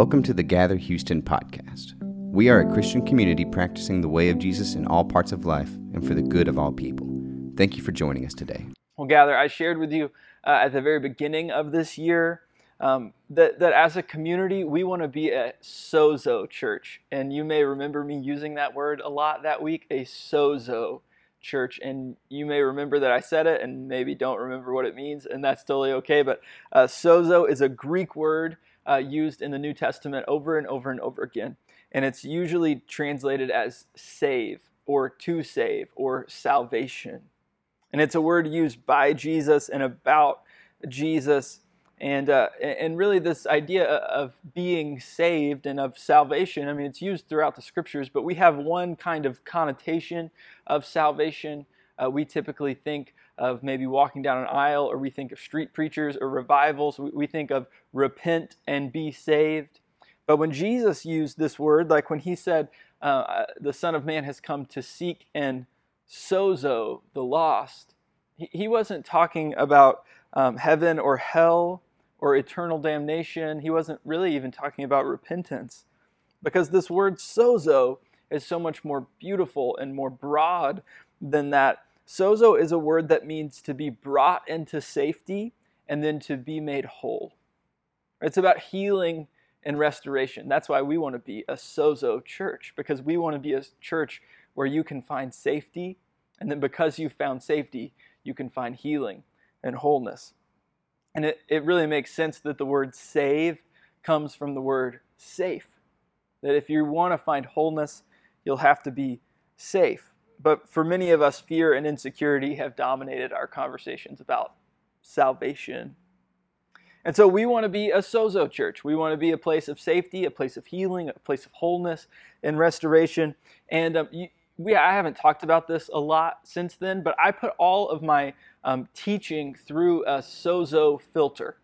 Welcome to the Gather Houston podcast. We are a Christian community practicing the way of Jesus in all parts of life and for the good of all people. Thank you for joining us today. Well, Gather, I shared with you uh, at the very beginning of this year um, that, that as a community, we want to be a sozo church. And you may remember me using that word a lot that week, a sozo church. And you may remember that I said it and maybe don't remember what it means, and that's totally okay. But uh, sozo is a Greek word uh, used in the New Testament over and over and over again. And it's usually translated as save or to save or salvation. And it's a word used by Jesus and about Jesus. And, uh, and really, this idea of being saved and of salvation, I mean, it's used throughout the scriptures, but we have one kind of connotation of salvation. Uh, we typically think of maybe walking down an aisle, or we think of street preachers or revivals. We, think of repent and be saved. But when Jesus used this word, like when he said, uh, the Son of Man has come to seek and sozo the lost, he, he wasn't talking about um, heaven or hell or eternal damnation. He wasn't really even talking about repentance because this word sozo is so much more beautiful and more broad than that. Sozo is a word that means to be brought into safety and then to be made whole. It's about healing and restoration. That's why we want to be a sozo church, because we want to be a church where you can find safety, and then because you've found safety, you can find healing and wholeness. And it, it really makes sense that the word save comes from the word safe. That if you want to find wholeness, you'll have to be safe. But for many of us, fear and insecurity have dominated our conversations about salvation and so we want to be a sozo church. We want to be a place of safety, a place of healing, a place of wholeness and restoration. And um, you, we, I haven't talked about this a lot since then, but I put all of my um, teaching through a sozo filter.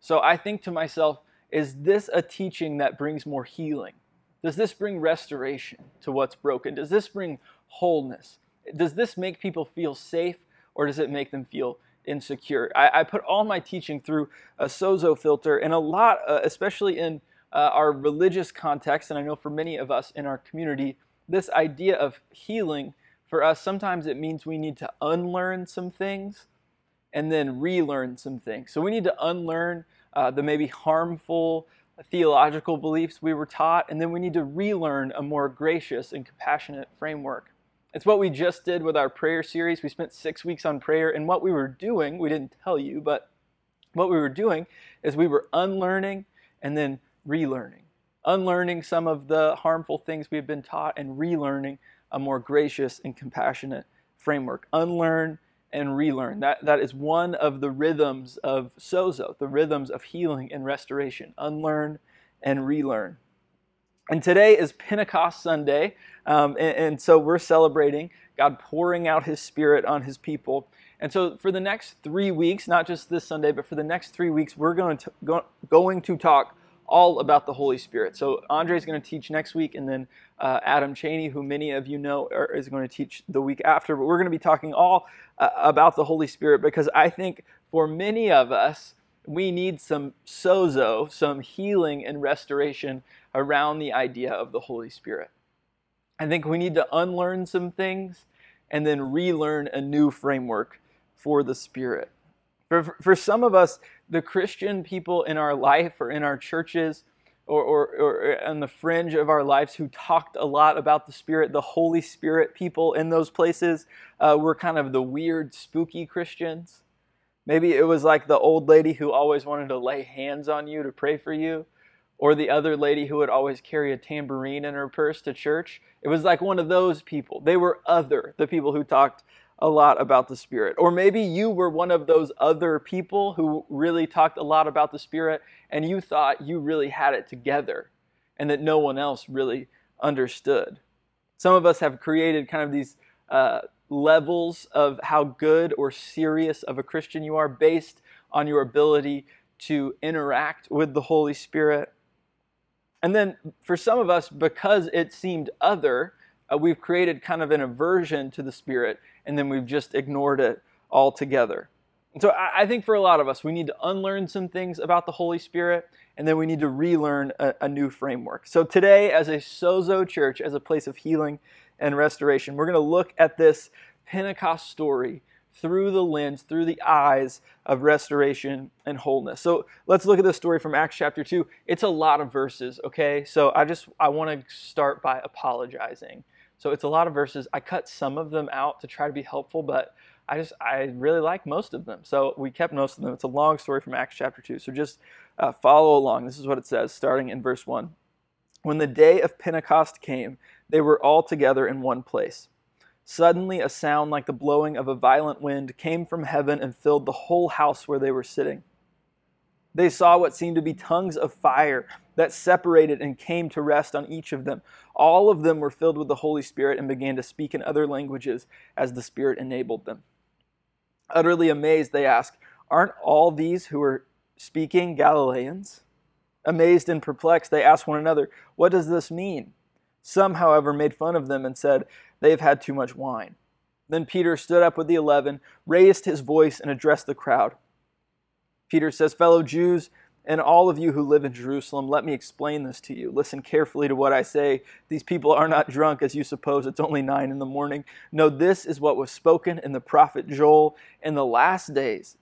So I think to myself, is this a teaching that brings more healing? Does this bring restoration to what's broken? Does this bring wholeness? Does this make people feel safe or does it make them feel insecure. I, I, put all my teaching through a Sozo filter, and a lot, uh, especially in uh, our religious context, and I know for many of us in our community, this idea of healing for us sometimes it means we need to unlearn some things and then relearn some things. So we need to unlearn uh, the maybe harmful theological beliefs we were taught, and then we need to relearn a more gracious and compassionate framework. It's what we just did with our prayer series. We spent six weeks on prayer, and what we were doing, we didn't tell you, but what we were doing is we were unlearning and then relearning. Unlearning some of the harmful things we've been taught and relearning a more gracious and compassionate framework. Unlearn and relearn. That, that is one of the rhythms of sozo, the rhythms of healing and restoration. Unlearn and relearn. And today is Pentecost Sunday, um, and, and, so we're celebrating God pouring out His Spirit on His people. And so for the next three weeks, not just this Sunday, but for the next three weeks, we're going to, go, going to talk all about the Holy Spirit. So Andre is going to teach next week, and then uh, Adam Cheney, who many of you know, are, is going to teach the week after. But we're going to be talking all uh, about the Holy Spirit because I think for many of us, we need some sozo, some healing and restoration around the idea of the Holy Spirit. I think we need to unlearn some things and then relearn a new framework for the Spirit. For, for some of us, the Christian people in our life or in our churches or, or, or on the fringe of our lives who talked a lot about the Spirit, the Holy Spirit people in those places uh, were kind of the weird, spooky Christians. Maybe it was like the old lady who always wanted to lay hands on you to pray for you or the other lady who would always carry a tambourine in her purse to church. It was like one of those people. They were other, the people who talked a lot about the Spirit. Or maybe you were one of those other people who really talked a lot about the Spirit and you thought you really had it together and that no one else really understood. Some of us have created kind of these uh, levels of how good or serious of a Christian you are based on your ability to interact with the Holy Spirit. And then for some of us, because it seemed other, uh, we've created kind of an aversion to the Spirit, and then we've just ignored it altogether. And so I think for a lot of us, we need to unlearn some things about the Holy Spirit, and then we need to relearn a, a new framework. So today, as a Sozo church, as a place of healing and restoration, we're going to look at this Pentecost story through the lens, through the eyes of restoration and wholeness. So let's look at this story from Acts chapter 2. It's a lot of verses, okay? So I just I want to start by apologizing. So it's a lot of verses. I cut some of them out to try to be helpful, but I just I really like most of them. So we kept most of them. It's a long story from Acts chapter 2. So just uh, follow along. This is what it says starting in verse 1. When the day of Pentecost came, they were all together in one place. Suddenly, a sound like the blowing of a violent wind came from heaven and filled the whole house where they were sitting. They saw what seemed to be tongues of fire that separated and came to rest on each of them. All of them were filled with the Holy Spirit and began to speak in other languages as the Spirit enabled them. Utterly amazed, they asked, Aren't all these who are speaking Galileans? Amazed and perplexed, they asked one another, What does this mean? Some, however, made fun of them and said, They've had too much wine. Then Peter stood up with the eleven, raised his voice, and addressed the crowd. Peter says, Fellow Jews, and all of you who live in Jerusalem, let me explain this to you. Listen carefully to what I say. These people are not drunk as you suppose. It's only nine in the morning. No, this is what was spoken in the prophet Joel. In the last days,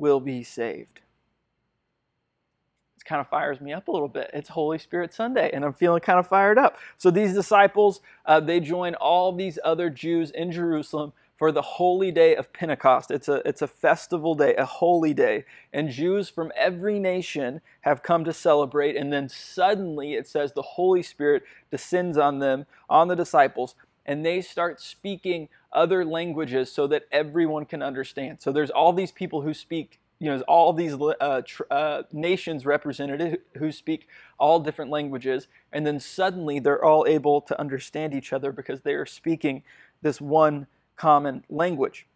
will be saved. It kind of fires me up a little bit. It's Holy Spirit Sunday, and I'm feeling kind of fired up. So these disciples, uh, they join all these other Jews in Jerusalem for the holy day of Pentecost. It's a, it's a festival day, a holy day. And Jews from every nation have come to celebrate. And then suddenly it says the Holy Spirit descends on them, on the disciples, and they start speaking other languages so that everyone can understand. So there's all these people who speak you know, all these uh, uh, nations represented who speak all different languages, and then suddenly they're all able to understand each other because they are speaking this one common language,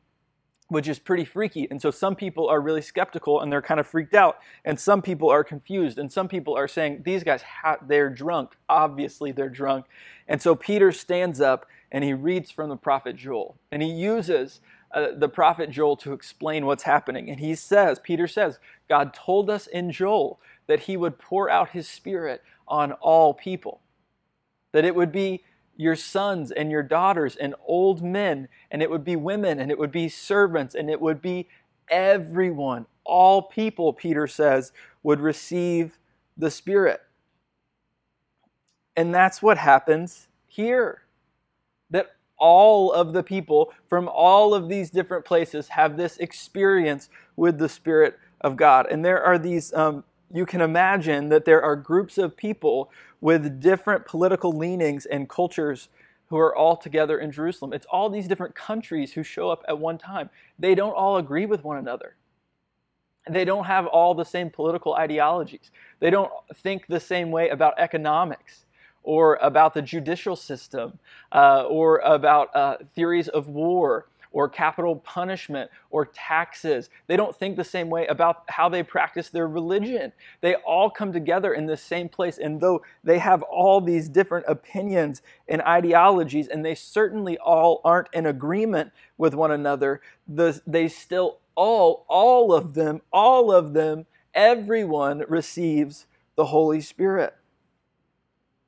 which is pretty freaky. And so some people are really skeptical and they're kind of freaked out, and some people are confused, and some people are saying, These guys, ha- they're drunk. Obviously, they're drunk. And so Peter stands up and he reads from the prophet Joel, and he uses uh, the prophet Joel to explain what's happening. And he says, Peter says, God told us in Joel that he would pour out his spirit on all people, that it would be your sons and your daughters and old men, and it would be women, and it would be servants, and it would be everyone. All people, Peter says, would receive the Spirit. And that's what happens here. That all of the people from all of these different places have this experience with the Spirit of God. And there are these um, you can imagine that there are groups of people with different political leanings and cultures who are all together in Jerusalem. It's all these different countries who show up at one time. They don't all agree with one another. They don't have all the same political ideologies. They don't think the same way about economics or about the judicial system uh, or about uh, theories of war or capital punishment or taxes. They don't think the same way about how they practice their religion. They all come together in the same place. And though they have all these different opinions and ideologies, and they certainly all aren't in agreement with one another, the, they still all, all of them, all of them, everyone receives the Holy Spirit.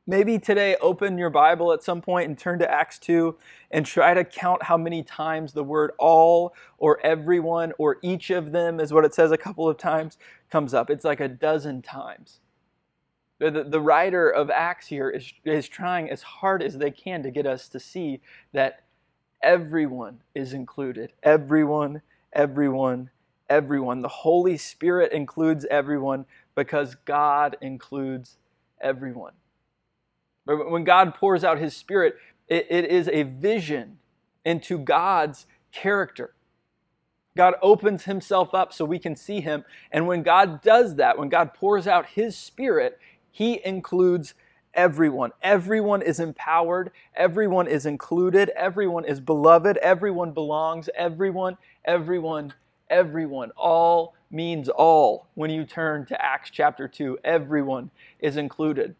Maybe today open your Bible at some point and turn to Acts 2 and try to count how many times the word all or everyone or each of them is what it says a couple of times comes up. It's like a dozen times. The, the, writer of Acts here is, is trying as hard as they can to get us to see that everyone is included. Everyone, everyone, everyone. The Holy Spirit includes everyone because God includes everyone. But when God pours out His Spirit, it, it is a vision into God's character. God opens himself up so we can see him. And when God does that, when God pours out his spirit, he includes everyone. Everyone is empowered. Everyone is included. Everyone is beloved. Everyone belongs. Everyone, everyone, everyone. All means all when you turn to Acts chapter 2. Everyone is included.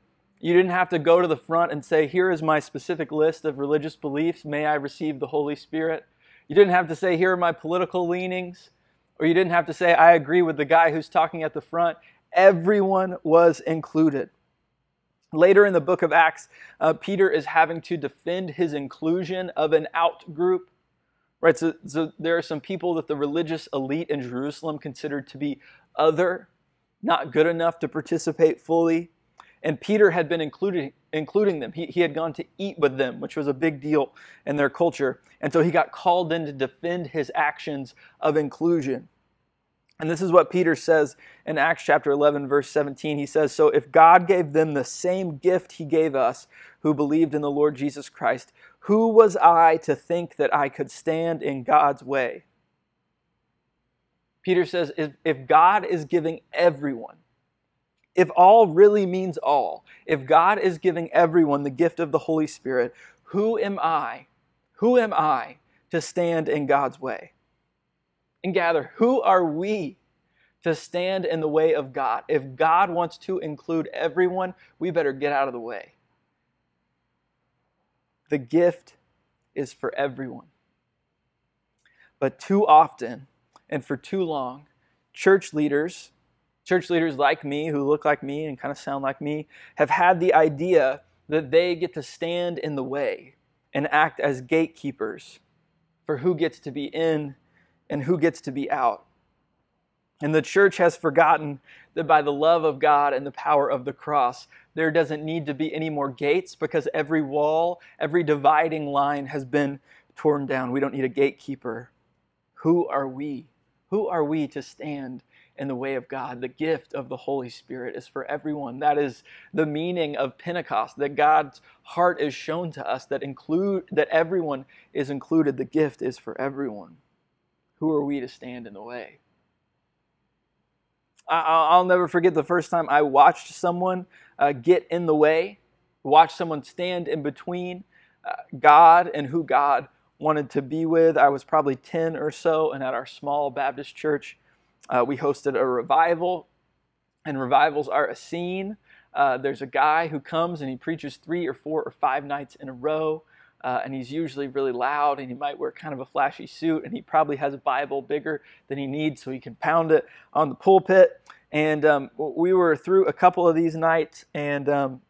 You didn't have to go to the front and say, Here is my specific list of religious beliefs. May I receive the Holy Spirit? You didn't have to say, Here are my political leanings. Or you didn't have to say, I agree with the guy who's talking at the front. Everyone was included. Later in the book of Acts, uh, Peter is having to defend his inclusion of an out group. Right, so, so there are some people that the religious elite in Jerusalem considered to be other, not good enough to participate fully. And Peter had been including, including them. He, he had gone to eat with them, which was a big deal in their culture. And so he got called in to defend his actions of inclusion. And this is what Peter says in Acts chapter 11, verse 17. He says, So if God gave them the same gift he gave us who believed in the Lord Jesus Christ, who was I to think that I could stand in God's way? Peter says, If, if God is giving everyone, if all really means all, if God is giving everyone the gift of the Holy Spirit, who am I? Who am I to stand in God's way? And gather, who are we to stand in the way of God? If God wants to include everyone, we better get out of the way. The gift is for everyone. But too often and for too long, church leaders church leaders like me, who look like me and kind of sound like me, have had the idea that they get to stand in the way and act as gatekeepers for who gets to be in and who gets to be out. And the church has forgotten that by the love of God and the power of the cross, there doesn't need to be any more gates because every wall, every dividing line has been torn down. We don't need a gatekeeper. Who are we? Who are we to stand in the way of God. The gift of the Holy Spirit is for everyone. That is the meaning of Pentecost, that God's heart is shown to us, that include that everyone is included. The gift is for everyone. Who are we to stand in the way? I'll never forget the first time I watched someone uh, get in the way, watch someone stand in between uh, God and who God wanted to be with. I was probably 10 or so, and at our small Baptist church, uh, we hosted a revival, and revivals are a scene. Uh, there's a guy who comes and he preaches three or four or five nights in a row. Uh, and he's usually really loud and he might wear kind of a flashy suit and he probably has a bible bigger than he needs so he can pound it on the pulpit and um, we were through a couple of these nights and um,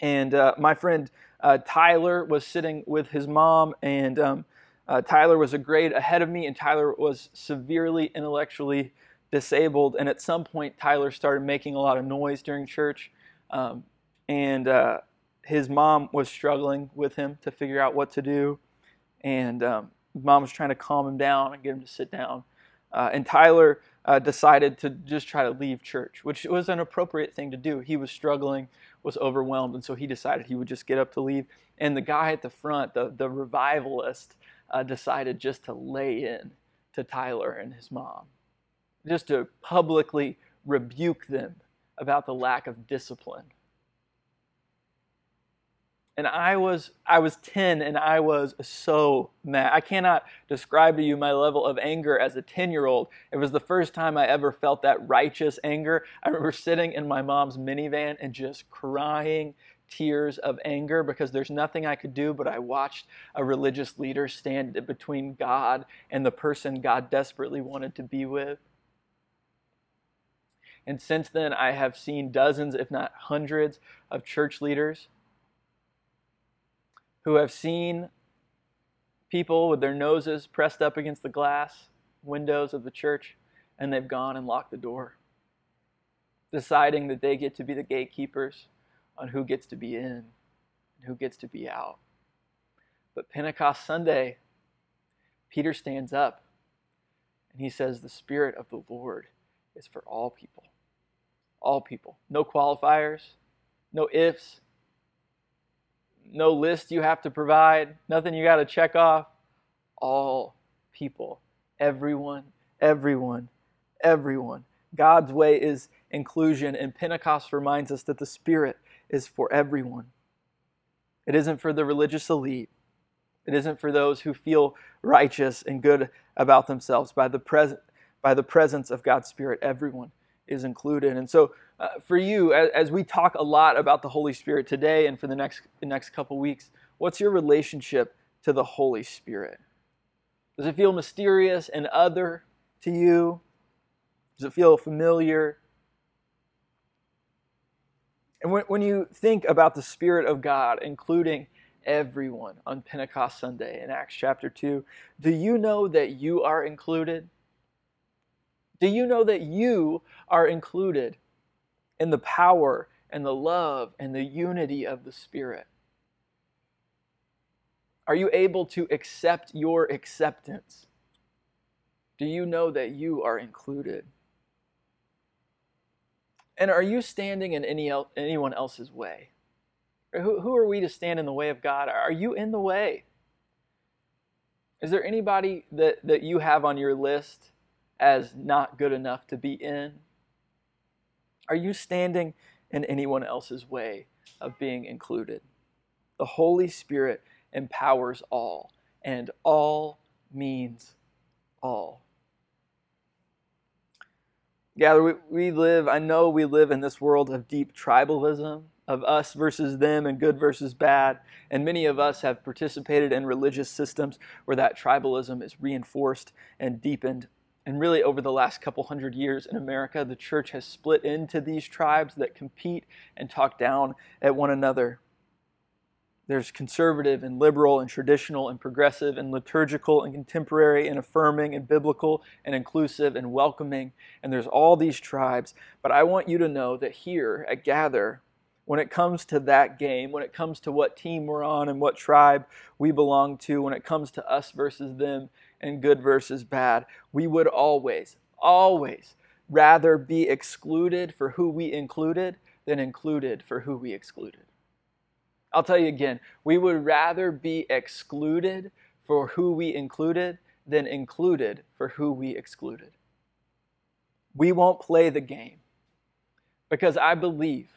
and uh, my friend uh, tyler was sitting with his mom and um, uh, Tyler was a grade ahead of me, and Tyler was severely intellectually disabled. And at some point, Tyler started making a lot of noise during church. Um, and uh, his mom was struggling with him to figure out what to do. And um, mom was trying to calm him down and get him to sit down. Uh, and Tyler uh, decided to just try to leave church, which was an appropriate thing to do. He was struggling, was overwhelmed, and so he decided he would just get up to leave. And the guy at the front, the, the revivalist, uh, decided just to lay in to Tyler and his mom, just to publicly rebuke them about the lack of discipline. And I was I was 10 and I was so mad. I cannot describe to you my level of anger as a 10-year-old. It was the first time I ever felt that righteous anger. I remember sitting in my mom's minivan and just crying tears of anger because there's nothing I could do, but I watched a religious leader stand between God and the person God desperately wanted to be with. And since then, I have seen dozens, if not hundreds, of church leaders who have seen people with their noses pressed up against the glass windows of the church, and they've gone and locked the door, deciding that they get to be the gatekeepers on who gets to be in and who gets to be out. But Pentecost Sunday, Peter stands up and he says, The Spirit of the Lord is for all people. All people. No qualifiers, no ifs, no list you have to provide, nothing you got to check off. All people everyone, everyone, everyone. God's way is inclusion, and Pentecost reminds us that the Spirit is for everyone. It isn't for the religious elite. It isn't for those who feel righteous and good about themselves. By the, pres- by the presence of God's Spirit, everyone is included. And so, uh, for you, as, as, we talk a lot about the Holy Spirit today and for the next, the next couple weeks, what's your relationship to the Holy Spirit? Does it feel mysterious and other to you? Does it feel familiar? And when, when you think about the Spirit of God, including everyone on Pentecost Sunday in Acts chapter 2, do you know that you are included? Do you know that you are included in the power and the love and the unity of the Spirit? Are you able to accept your acceptance? Do you know that you are included? And are you standing in any el- anyone else's way? Who, who are we to stand in the way of God? Are you in the way? Is there anybody that, that you have on your list as not good enough to be in? Are you standing in anyone else's way of being included? The Holy Spirit empowers all, and all means all. Yeah, we, we live, I know we live in this world of deep tribalism, of us versus them and good versus bad. And many of us have participated in religious systems where that tribalism is reinforced and deepened. And really, over the last couple hundred years in America, the church has split into these tribes that compete and talk down at one another. There's conservative and liberal and traditional and progressive and liturgical and contemporary and affirming and biblical and inclusive and welcoming. And there's all these tribes. But I want you to know that here at Gather, when it comes to that game, when it comes to what team we're on and what tribe we belong to, when it comes to us versus them and good versus bad, we would always, always rather be excluded for who we included than included for who we excluded. I'll tell you again, we would rather be excluded for who we included than included for who we excluded. We won't play the game because I believe,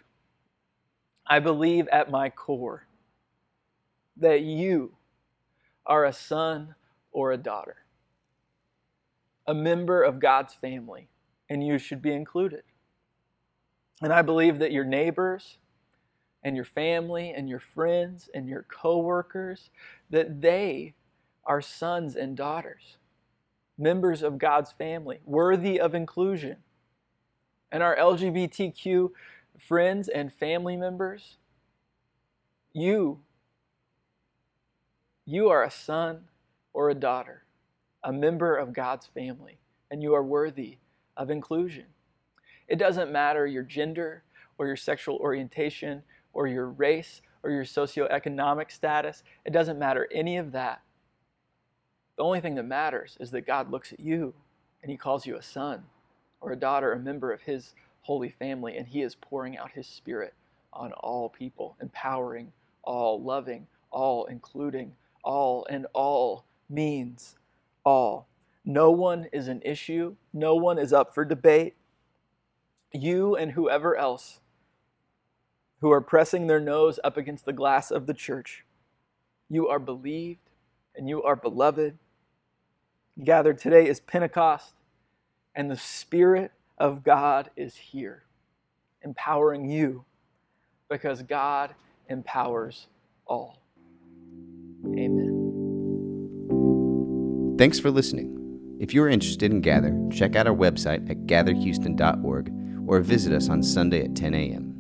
I believe at my core that you are a son or a daughter, a member of God's family, and you should be included. And I believe that your neighbors, and your family and your friends and your coworkers that they are sons and daughters, members of God's family, worthy of inclusion. And our LGBTQ friends and family members, you you are a son or a daughter, a member of God's family, and you are worthy of inclusion. It doesn't matter your gender or your sexual orientation or your race or your socioeconomic status. It doesn't matter any of that. The only thing that matters is that God looks at you and He calls you a son or a daughter, a member of His holy family, and He is pouring out His Spirit on all people, empowering all, loving all, including all, and all means all. No one is an issue, no one is up for debate. You and whoever else who are pressing their nose up against the glass of the church. You are believed and you are beloved. Gathered today is Pentecost, and the Spirit of God is here, empowering you because God empowers all. Amen. Thanks for listening. If you're interested in Gather, check out our website at gatherhouston.org or visit us on Sunday at 10 a.m.